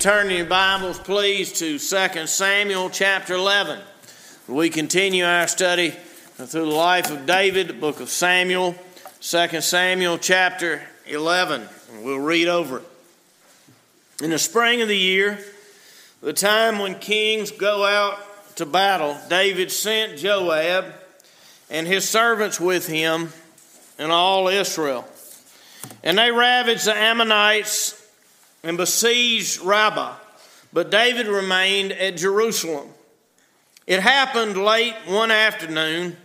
Turn your Bibles, please, to 2 Samuel chapter 11. We continue our study through the life of David, the book of Samuel, 2 Samuel chapter 11. We'll read over it. In the spring of the year, the time when kings go out to battle, David sent Joab and his servants with him and all Israel. And they ravaged the Ammonites and besieged Rabbah, but David remained at Jerusalem. It happened late one afternoon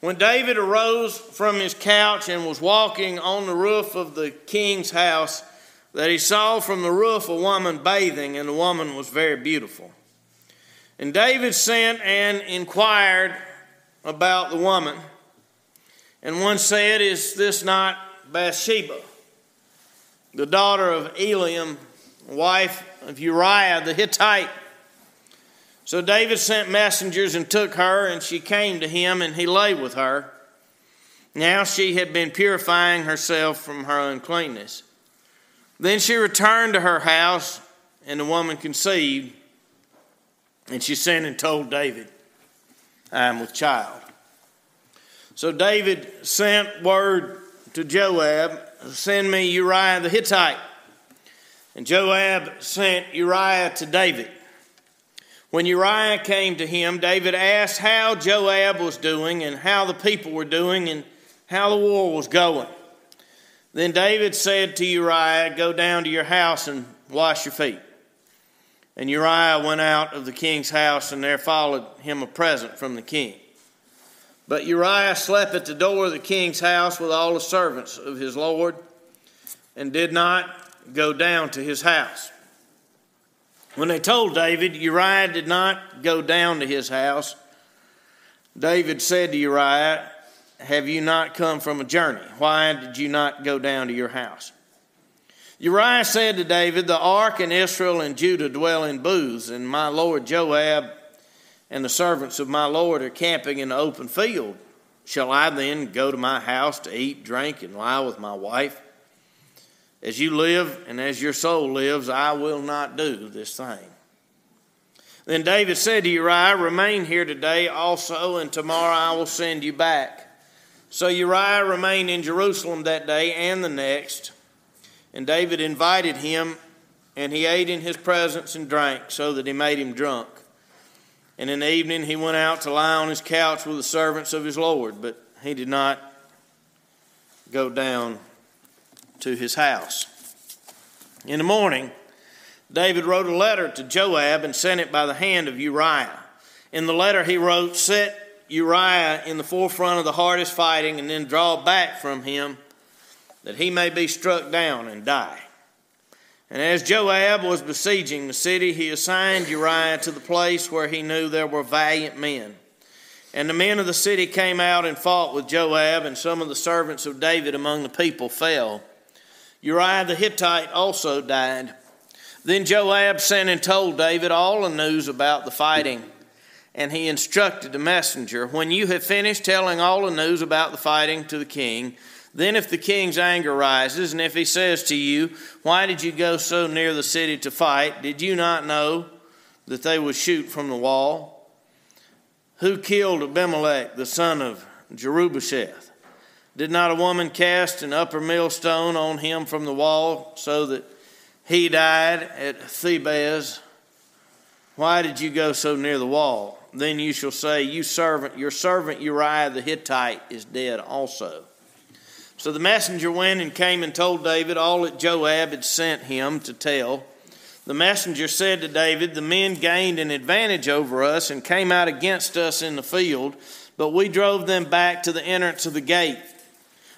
when David arose from his couch and was walking on the roof of the king's house that he saw from the roof a woman bathing, and the woman was very beautiful. And David sent and inquired about the woman. And one said, Is this not Bathsheba? The daughter of Eliam, wife of Uriah the Hittite. So David sent messengers and took her, and she came to him, and he lay with her. Now she had been purifying herself from her uncleanness. Then she returned to her house, and the woman conceived, and she sent and told David, I am with child. So David sent word to Joab Send me Uriah the Hittite. And Joab sent Uriah to David. When Uriah came to him, David asked how Joab was doing and how the people were doing and how the war was going. Then David said to Uriah, Go down to your house and wash your feet. And Uriah went out of the king's house, and there followed him a present from the king. But Uriah slept at the door of the king's house with all the servants of his lord and did not go down to his house. When they told David Uriah did not go down to his house, David said to Uriah, Have you not come from a journey? Why did you not go down to your house? Uriah said to David, The ark and Israel and Judah dwell in booths, and my lord Joab and the servants of my Lord are camping in the open field. Shall I then go to my house to eat, drink, and lie with my wife? As you live and as your soul lives, I will not do this thing. Then David said to Uriah, Remain here today also, and tomorrow I will send you back. So Uriah remained in Jerusalem that day and the next. And David invited him, and he ate in his presence and drank, so that he made him drunk. And in the evening he went out to lie on his couch with the servants of his Lord, but he did not go down to his house. In the morning, David wrote a letter to Joab and sent it by the hand of Uriah. In the letter, he wrote, Set Uriah in the forefront of the hardest fighting, and then draw back from him that he may be struck down and die. And as Joab was besieging the city, he assigned Uriah to the place where he knew there were valiant men. And the men of the city came out and fought with Joab, and some of the servants of David among the people fell. Uriah the Hittite also died. Then Joab sent and told David all the news about the fighting. And he instructed the messenger, When you have finished telling all the news about the fighting to the king, then, if the king's anger rises, and if he says to you, Why did you go so near the city to fight? Did you not know that they would shoot from the wall? Who killed Abimelech, the son of Jerubbesheth? Did not a woman cast an upper millstone on him from the wall so that he died at Thebez? Why did you go so near the wall? Then you shall say, You servant, your servant Uriah the Hittite is dead also. So the messenger went and came and told David all that Joab had sent him to tell. The messenger said to David, The men gained an advantage over us and came out against us in the field, but we drove them back to the entrance of the gate.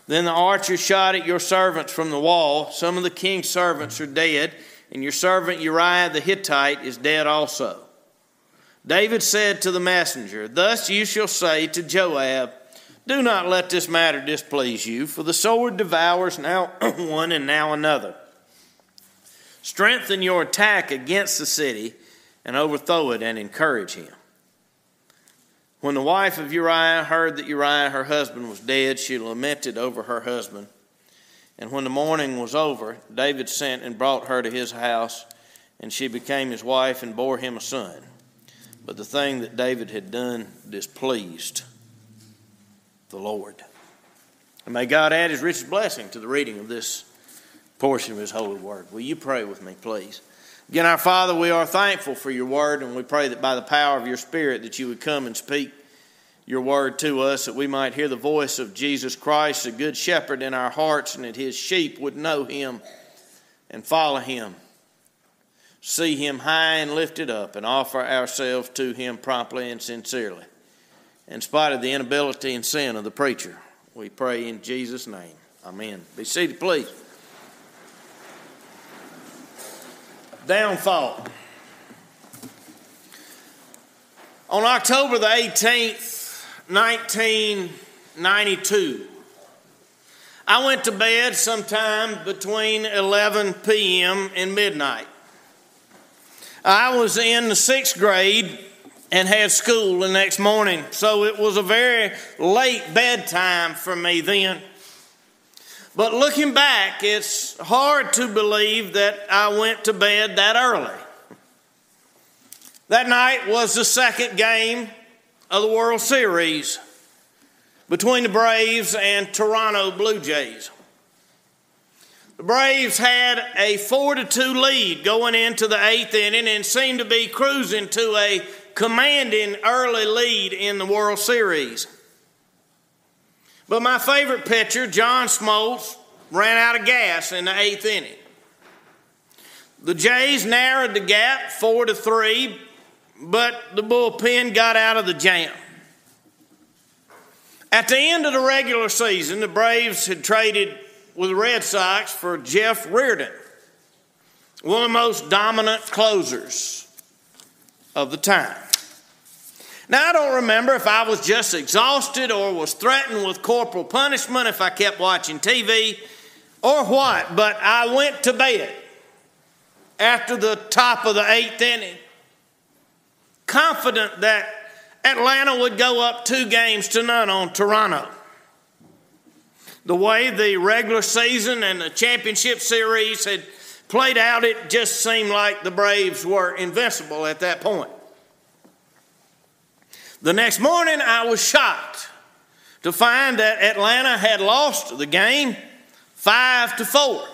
Then the archers shot at your servants from the wall. Some of the king's servants are dead, and your servant Uriah the Hittite is dead also. David said to the messenger, Thus you shall say to Joab, do not let this matter displease you, for the sword devours now one and now another. Strengthen your attack against the city and overthrow it and encourage him. When the wife of Uriah heard that Uriah, her husband, was dead, she lamented over her husband. And when the mourning was over, David sent and brought her to his house, and she became his wife and bore him a son. But the thing that David had done displeased the Lord. And may God add his richest blessing to the reading of this portion of his holy word. Will you pray with me, please? Again, our Father, we are thankful for your word, and we pray that by the power of your Spirit that you would come and speak your word to us, that we might hear the voice of Jesus Christ, the good shepherd in our hearts, and that his sheep would know him and follow him see him high and lifted up and offer ourselves to him promptly and sincerely. In spite of the inability and sin of the preacher, we pray in Jesus' name. Amen. Be seated, please. Downfall. On October the 18th, 1992, I went to bed sometime between 11 p.m. and midnight. I was in the sixth grade and had school the next morning, so it was a very late bedtime for me then. But looking back, it's hard to believe that I went to bed that early. That night was the second game of the World Series between the Braves and Toronto Blue Jays. The Braves had a 4 to 2 lead going into the eighth inning and seemed to be cruising to a commanding early lead in the World Series. But my favorite pitcher, John Smoltz, ran out of gas in the eighth inning. The Jays narrowed the gap 4 to 3, but the bullpen got out of the jam. At the end of the regular season, the Braves had traded with the Red Sox for Jeff Reardon, one of the most dominant closers of the time. Now, I don't remember if I was just exhausted or was threatened with corporal punishment if I kept watching TV or what, but I went to bed after the top of the eighth inning, confident that Atlanta would go up two games to none on Toronto the way the regular season and the championship series had played out, it just seemed like the Braves were invincible at that point. The next morning, I was shocked to find that Atlanta had lost the game five to four.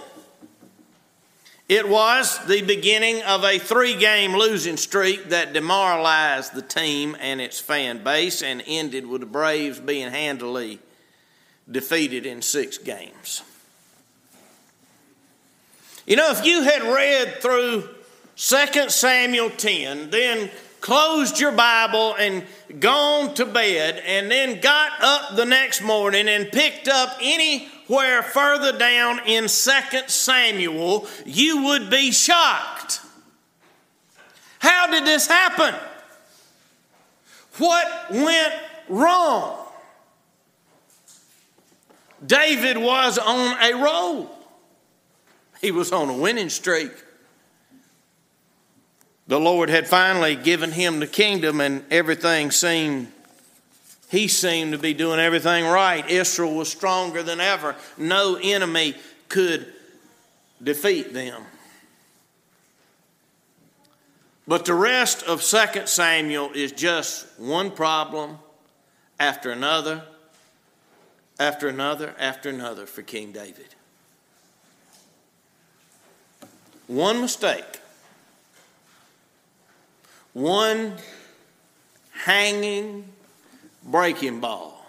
It was the beginning of a three game losing streak that demoralized the team and its fan base and ended with the Braves being handily defeated in six games. You know, if you had read through 2 Samuel 10, then closed your Bible and gone to bed, and then got up the next morning and picked up anywhere further down in 2 Samuel, you would be shocked. How did this happen? What went wrong? David was on a roll, he was on a winning streak. The Lord had finally given him the kingdom, and everything seemed, he seemed to be doing everything right. Israel was stronger than ever. No enemy could defeat them. But the rest of 2 Samuel is just one problem after another after another after another for King David. One mistake, one hanging breaking ball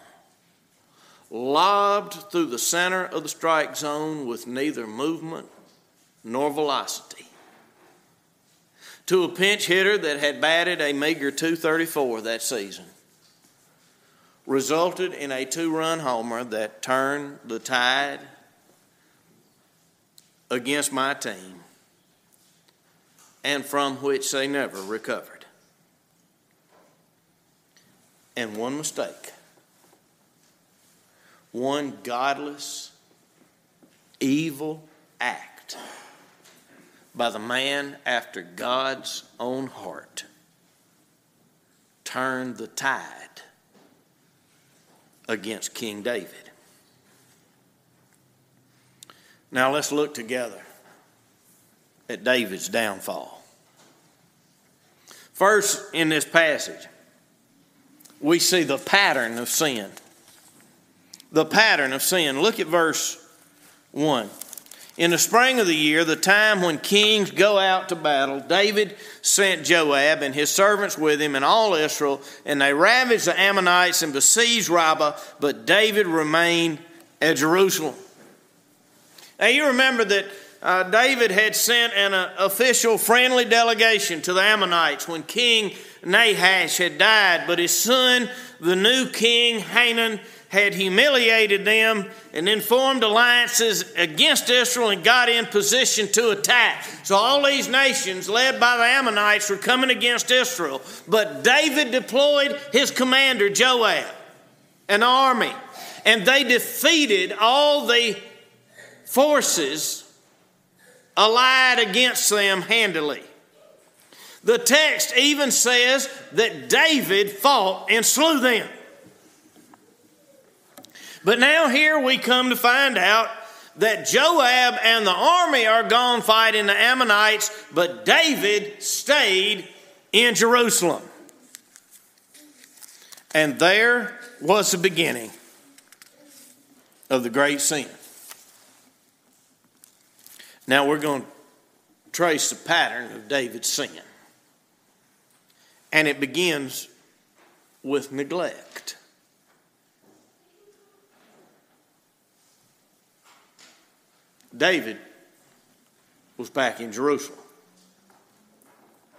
lobbed through the center of the strike zone with neither movement nor velocity to a pinch hitter that had batted a meager 234 that season resulted in a two run homer that turned the tide against my team and from which they never recovered. And one mistake, one godless, evil act by the man after God's own heart turned the tide against King David. Now let's look together at David's downfall. First, in this passage, we see the pattern of sin. The pattern of sin. Look at verse 1. In the spring of the year, the time when kings go out to battle, David sent Joab and his servants with him and all Israel, and they ravaged the Ammonites and besieged Rabbah, but David remained at Jerusalem. Now, you remember that uh, David had sent an uh, official friendly delegation to the Ammonites when King Nahash had died, but his son, the new king Hanun, had humiliated them and then formed alliances against Israel and got in position to attack. So all these nations, led by the Ammonites, were coming against Israel. But David deployed his commander, Joab, an army, and they defeated all the forces allied against them handily. The text even says that David fought and slew them. But now here we come to find out that Joab and the army are gone fighting the Ammonites, but David stayed in Jerusalem. And there was the beginning of the great sin. Now we're going to trace the pattern of David's sin. And it begins with neglect. David was back in Jerusalem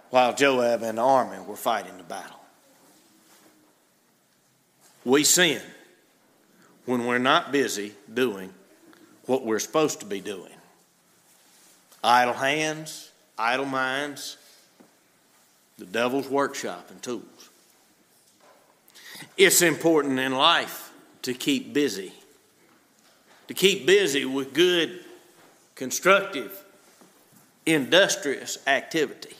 while Joab and the army were fighting the battle. We sin when we're not busy doing what we're supposed to be doing. Idle hands, idle minds, the devil's workshop and tools. It's important in life to keep busy, to keep busy with good constructive, industrious activity.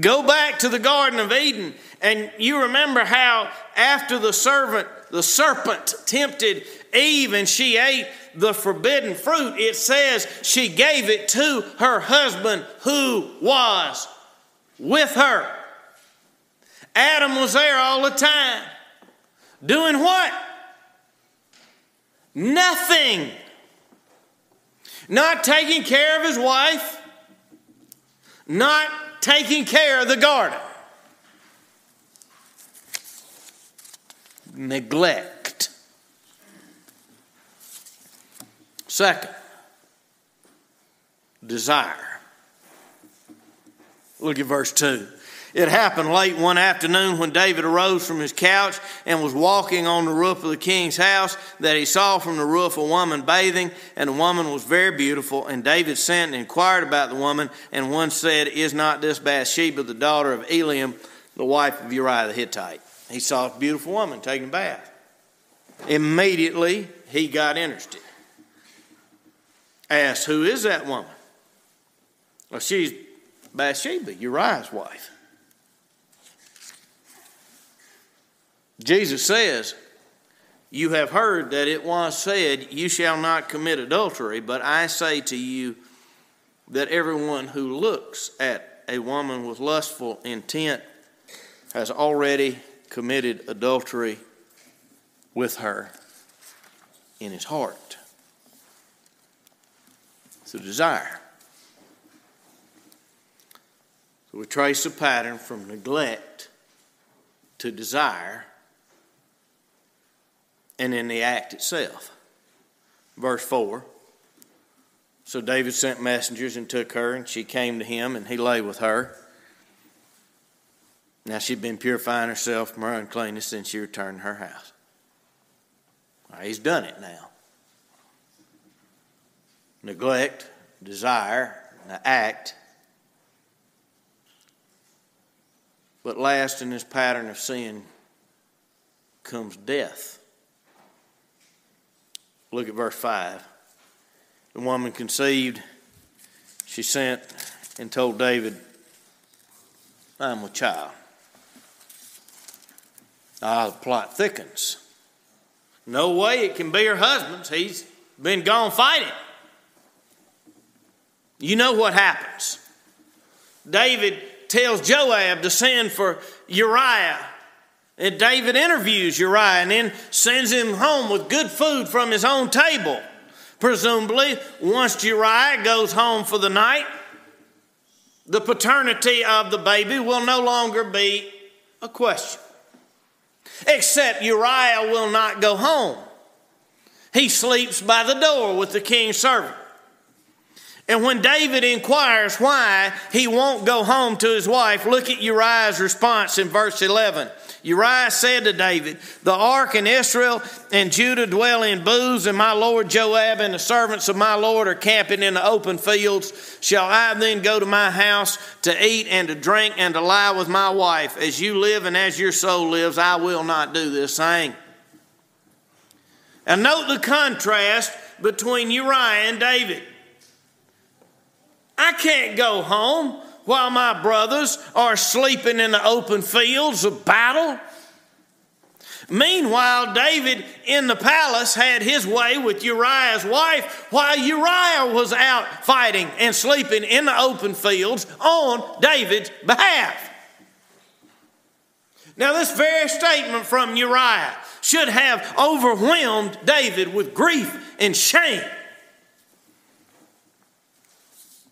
Go back to the Garden of Eden, and you remember how after the servant, the serpent tempted Eve and she ate the forbidden fruit, it says she gave it to her husband who was with her. Adam was there all the time. Doing what? Nothing not taking care of his wife, not taking care of the garden. Neglect. Second, desire. Look at verse 2. It happened late one afternoon when David arose from his couch and was walking on the roof of the king's house that he saw from the roof a woman bathing, and the woman was very beautiful. And David sent and inquired about the woman, and one said, Is not this Bathsheba the daughter of Eliam, the wife of Uriah the Hittite? He saw a beautiful woman taking a bath. Immediately he got interested. Asked, Who is that woman? Well, she's Bathsheba, Uriah's wife. Jesus says, You have heard that it was said, You shall not commit adultery, but I say to you that everyone who looks at a woman with lustful intent has already committed adultery with her in his heart. It's a desire. So we trace a pattern from neglect to desire and in the act itself. Verse 4 So David sent messengers and took her, and she came to him, and he lay with her. Now she'd been purifying herself from her uncleanness since she returned to her house. he's done it now. Neglect, desire, the act. But last in this pattern of sin comes death. Look at verse 5. The woman conceived, she sent and told David, I'm a child. Ah, the plot thickens. No way it can be her husband's. He's been gone fighting. You know what happens. David tells Joab to send for Uriah. And David interviews Uriah and then sends him home with good food from his own table. Presumably, once Uriah goes home for the night, the paternity of the baby will no longer be a question. Except Uriah will not go home. He sleeps by the door with the king's servant. And when David inquires why he won't go home to his wife, look at Uriah's response in verse 11. Uriah said to David, The ark and Israel and Judah dwell in booths, and my lord Joab and the servants of my lord are camping in the open fields. Shall I then go to my house to eat and to drink and to lie with my wife? As you live and as your soul lives, I will not do this thing. And note the contrast between Uriah and David. I can't go home while my brothers are sleeping in the open fields of battle. Meanwhile, David in the palace had his way with Uriah's wife while Uriah was out fighting and sleeping in the open fields on David's behalf. Now, this very statement from Uriah should have overwhelmed David with grief and shame.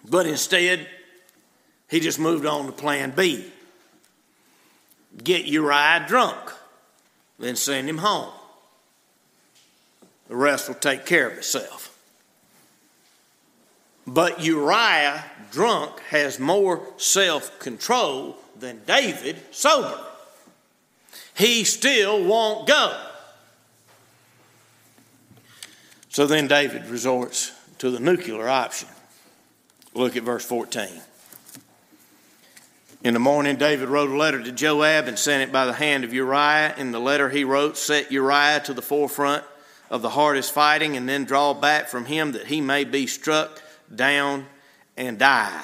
But instead, he just moved on to plan B get Uriah drunk, then send him home. The rest will take care of itself. But Uriah, drunk, has more self control than David, sober. He still won't go. So then David resorts to the nuclear option. Look at verse 14. In the morning, David wrote a letter to Joab and sent it by the hand of Uriah. In the letter he wrote, Set Uriah to the forefront of the hardest fighting, and then draw back from him that he may be struck down and die.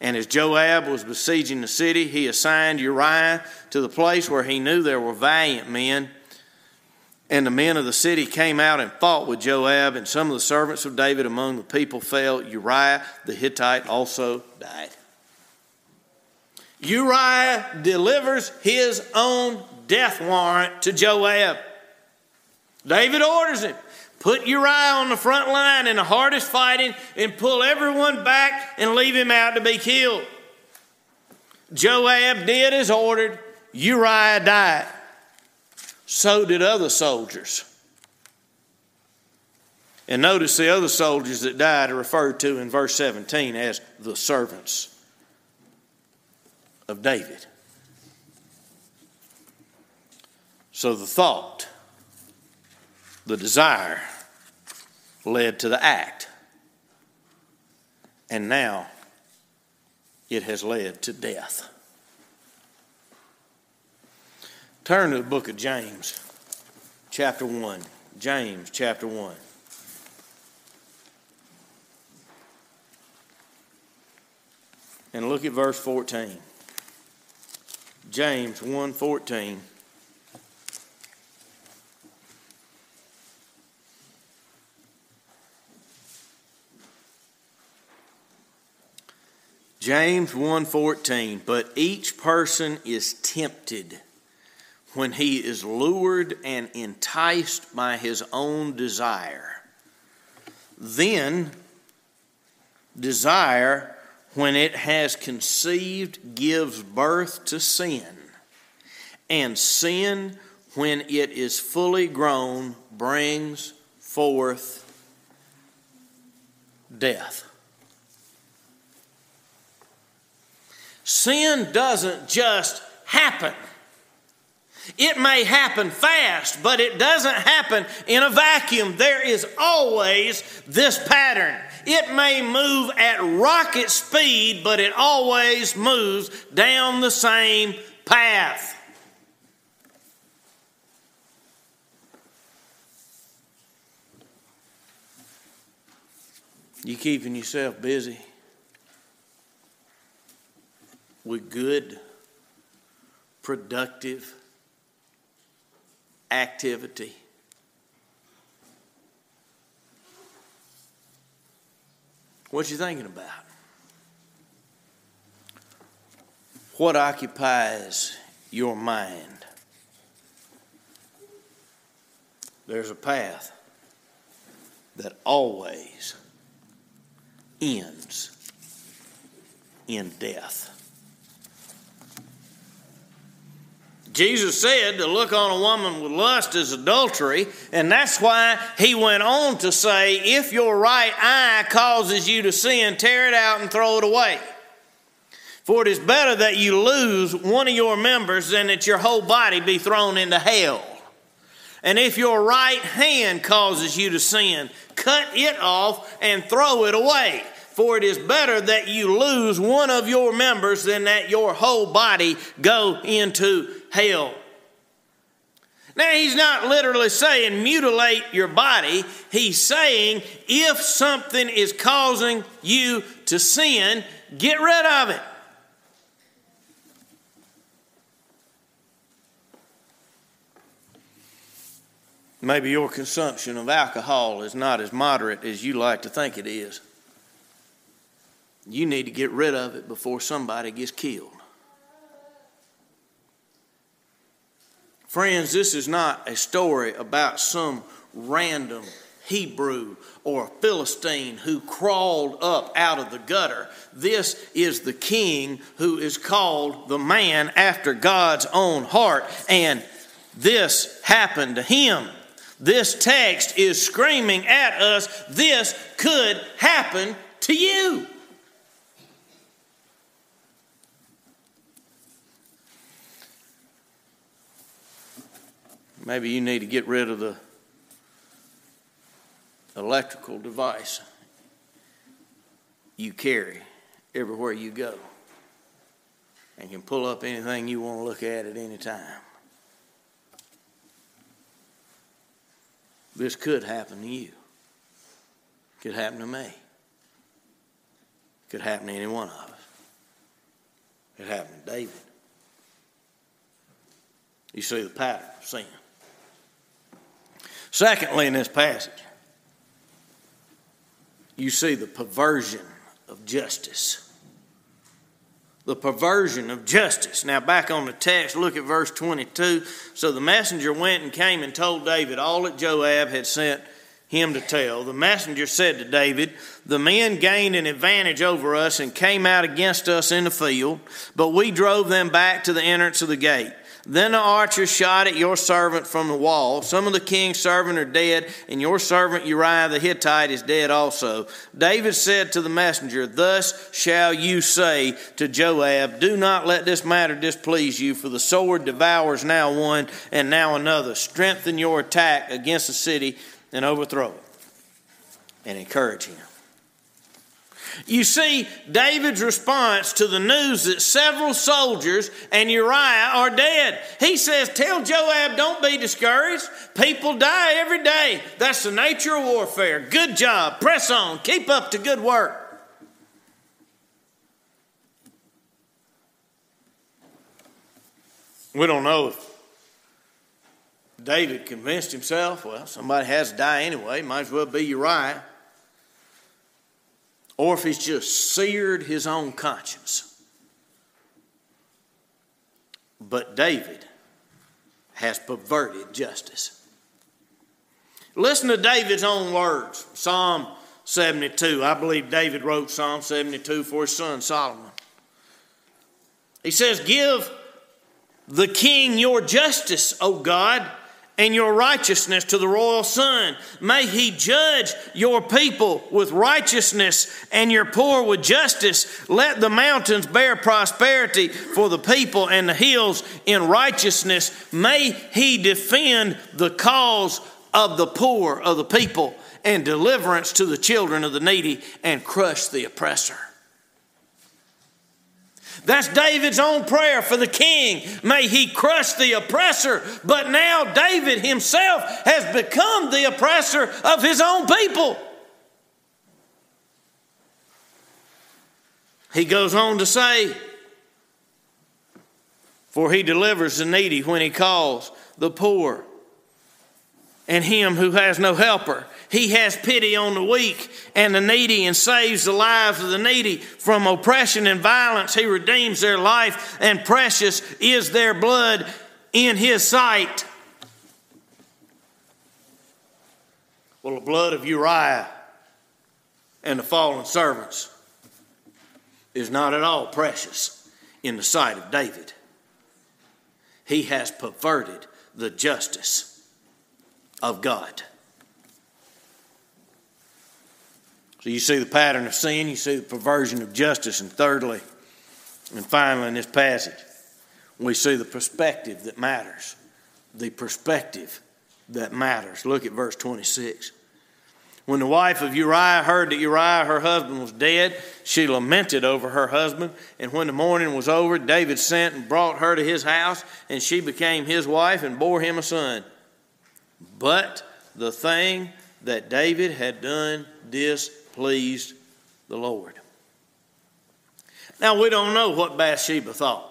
And as Joab was besieging the city, he assigned Uriah to the place where he knew there were valiant men. And the men of the city came out and fought with Joab, and some of the servants of David among the people fell. Uriah the Hittite also died. Uriah delivers his own death warrant to Joab. David orders him put Uriah on the front line in the hardest fighting and pull everyone back and leave him out to be killed. Joab did as ordered. Uriah died. So did other soldiers. And notice the other soldiers that died are referred to in verse 17 as the servants of David. So the thought, the desire, led to the act. And now it has led to death. Turn to the book of James, chapter 1. James, chapter 1. And look at verse 14. James 1:14 James 1:14 but each person is tempted when he is lured and enticed by his own desire then desire when it has conceived, gives birth to sin. And sin, when it is fully grown, brings forth death. Sin doesn't just happen. It may happen fast, but it doesn't happen in a vacuum. There is always this pattern. It may move at rocket speed, but it always moves down the same path. You keeping yourself busy with good, productive activity. What you thinking about? What occupies your mind? There's a path that always ends in death. Jesus said to look on a woman with lust is adultery, and that's why he went on to say, if your right eye causes you to sin, tear it out and throw it away. For it is better that you lose one of your members than that your whole body be thrown into hell. And if your right hand causes you to sin, cut it off and throw it away. For it is better that you lose one of your members than that your whole body go into hell. Now, he's not literally saying mutilate your body. He's saying if something is causing you to sin, get rid of it. Maybe your consumption of alcohol is not as moderate as you like to think it is. You need to get rid of it before somebody gets killed. Friends, this is not a story about some random Hebrew or Philistine who crawled up out of the gutter. This is the king who is called the man after God's own heart, and this happened to him. This text is screaming at us this could happen to you. Maybe you need to get rid of the electrical device you carry everywhere you go and can pull up anything you want to look at at any time. This could happen to you. Could happen to me. Could happen to any one of us. It happened to David. You see the pattern of sin. Secondly, in this passage, you see the perversion of justice. The perversion of justice. Now, back on the text, look at verse 22. So the messenger went and came and told David all that Joab had sent him to tell. The messenger said to David, The men gained an advantage over us and came out against us in the field, but we drove them back to the entrance of the gate. Then the archers shot at your servant from the wall. Some of the king's servants are dead, and your servant Uriah the Hittite is dead also. David said to the messenger, Thus shall you say to Joab, Do not let this matter displease you, for the sword devours now one and now another. Strengthen your attack against the city and overthrow it. And encourage him. You see, David's response to the news that several soldiers and Uriah are dead. He says, Tell Joab, don't be discouraged. People die every day. That's the nature of warfare. Good job. Press on. Keep up the good work. We don't know if David convinced himself, well, somebody has to die anyway, might as well be Uriah or if he's just seared his own conscience. But David has perverted justice. Listen to David's own words Psalm 72. I believe David wrote Psalm 72 for his son Solomon. He says, Give the king your justice, O God and your righteousness to the royal son. May he judge your people with righteousness and your poor with justice. Let the mountains bear prosperity for the people and the hills in righteousness. May he defend the cause of the poor of the people and deliverance to the children of the needy and crush the oppressor. That's David's own prayer for the king. May he crush the oppressor. But now David himself has become the oppressor of his own people. He goes on to say, For he delivers the needy when he calls the poor and him who has no helper. He has pity on the weak and the needy and saves the lives of the needy from oppression and violence. He redeems their life, and precious is their blood in His sight. Well, the blood of Uriah and the fallen servants is not at all precious in the sight of David. He has perverted the justice of God. So you see the pattern of sin, you see the perversion of justice, and thirdly, and finally, in this passage, we see the perspective that matters. The perspective that matters. Look at verse 26. When the wife of Uriah heard that Uriah, her husband, was dead, she lamented over her husband. And when the mourning was over, David sent and brought her to his house, and she became his wife and bore him a son. But the thing that David had done displeased the Lord. Now, we don't know what Bathsheba thought.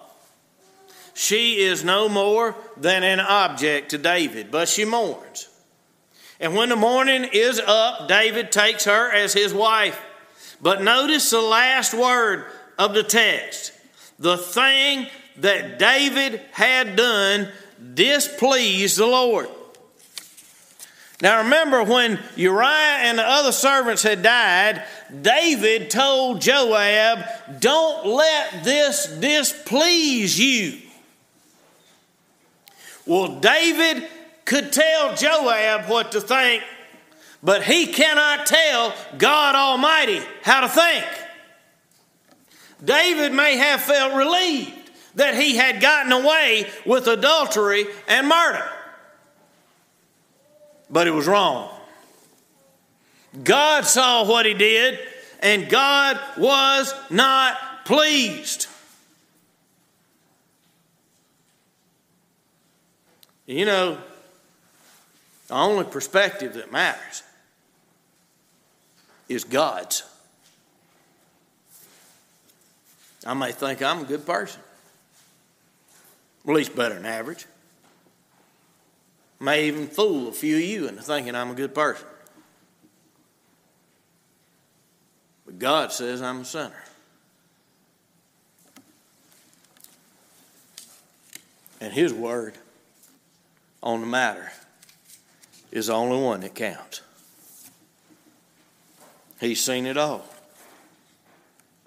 She is no more than an object to David, but she mourns. And when the morning is up, David takes her as his wife. But notice the last word of the text. The thing that David had done displeased the Lord. Now remember, when Uriah and the other servants had died, David told Joab, Don't let this displease you. Well, David could tell Joab what to think, but he cannot tell God Almighty how to think. David may have felt relieved that he had gotten away with adultery and murder, but it was wrong. God saw what he did, and God was not pleased. You know, the only perspective that matters is God's. I may think I'm a good person, at least better than average. May even fool a few of you into thinking I'm a good person. But God says I'm a sinner. And His word on the matter is the only one that counts. He's seen it all.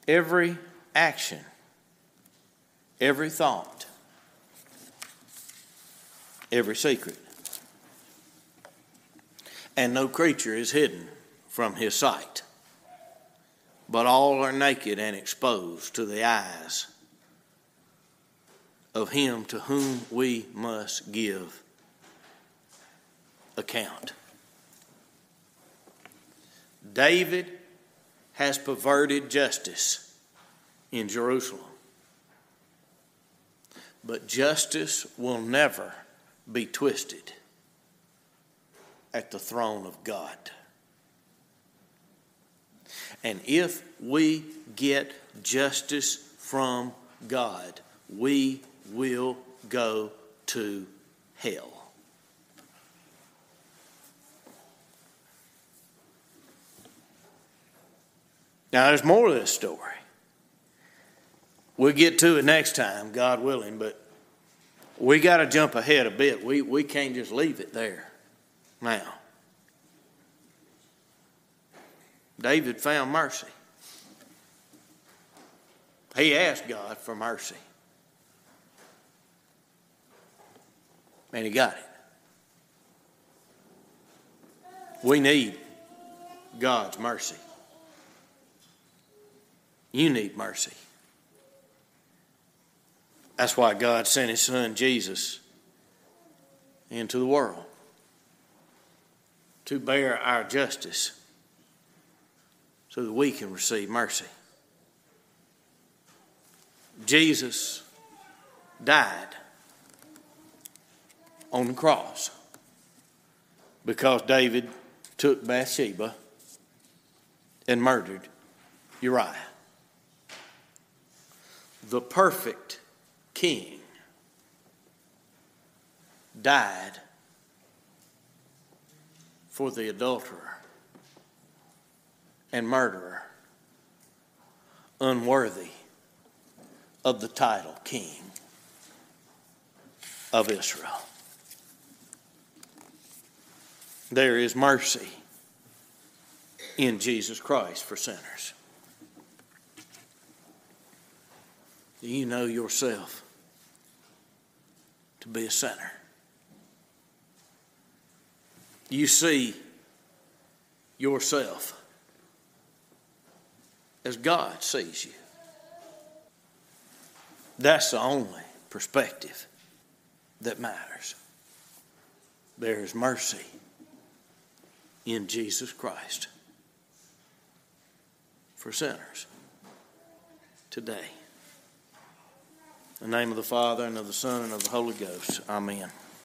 Every action, every thought, every secret. And no creature is hidden from his sight, but all are naked and exposed to the eyes of him to whom we must give account. David has perverted justice in Jerusalem. But justice will never be twisted at the throne of God. And if we get justice from God, we will go to hell. Now, there's more to this story. We'll get to it next time, God willing, but we got to jump ahead a bit. We, we can't just leave it there now. David found mercy. He asked God for mercy. And he got it. We need God's mercy. You need mercy. That's why God sent His Son Jesus into the world to bear our justice so that we can receive mercy. Jesus died on the cross because David took Bathsheba and murdered Uriah the perfect king died for the adulterer and murderer, unworthy of the title King of Israel. There is mercy in Jesus Christ for sinners. Do you know yourself to be a sinner? You see yourself as God sees you. That's the only perspective that matters. There is mercy in Jesus Christ for sinners today. In the name of the Father, and of the Son, and of the Holy Ghost. Amen.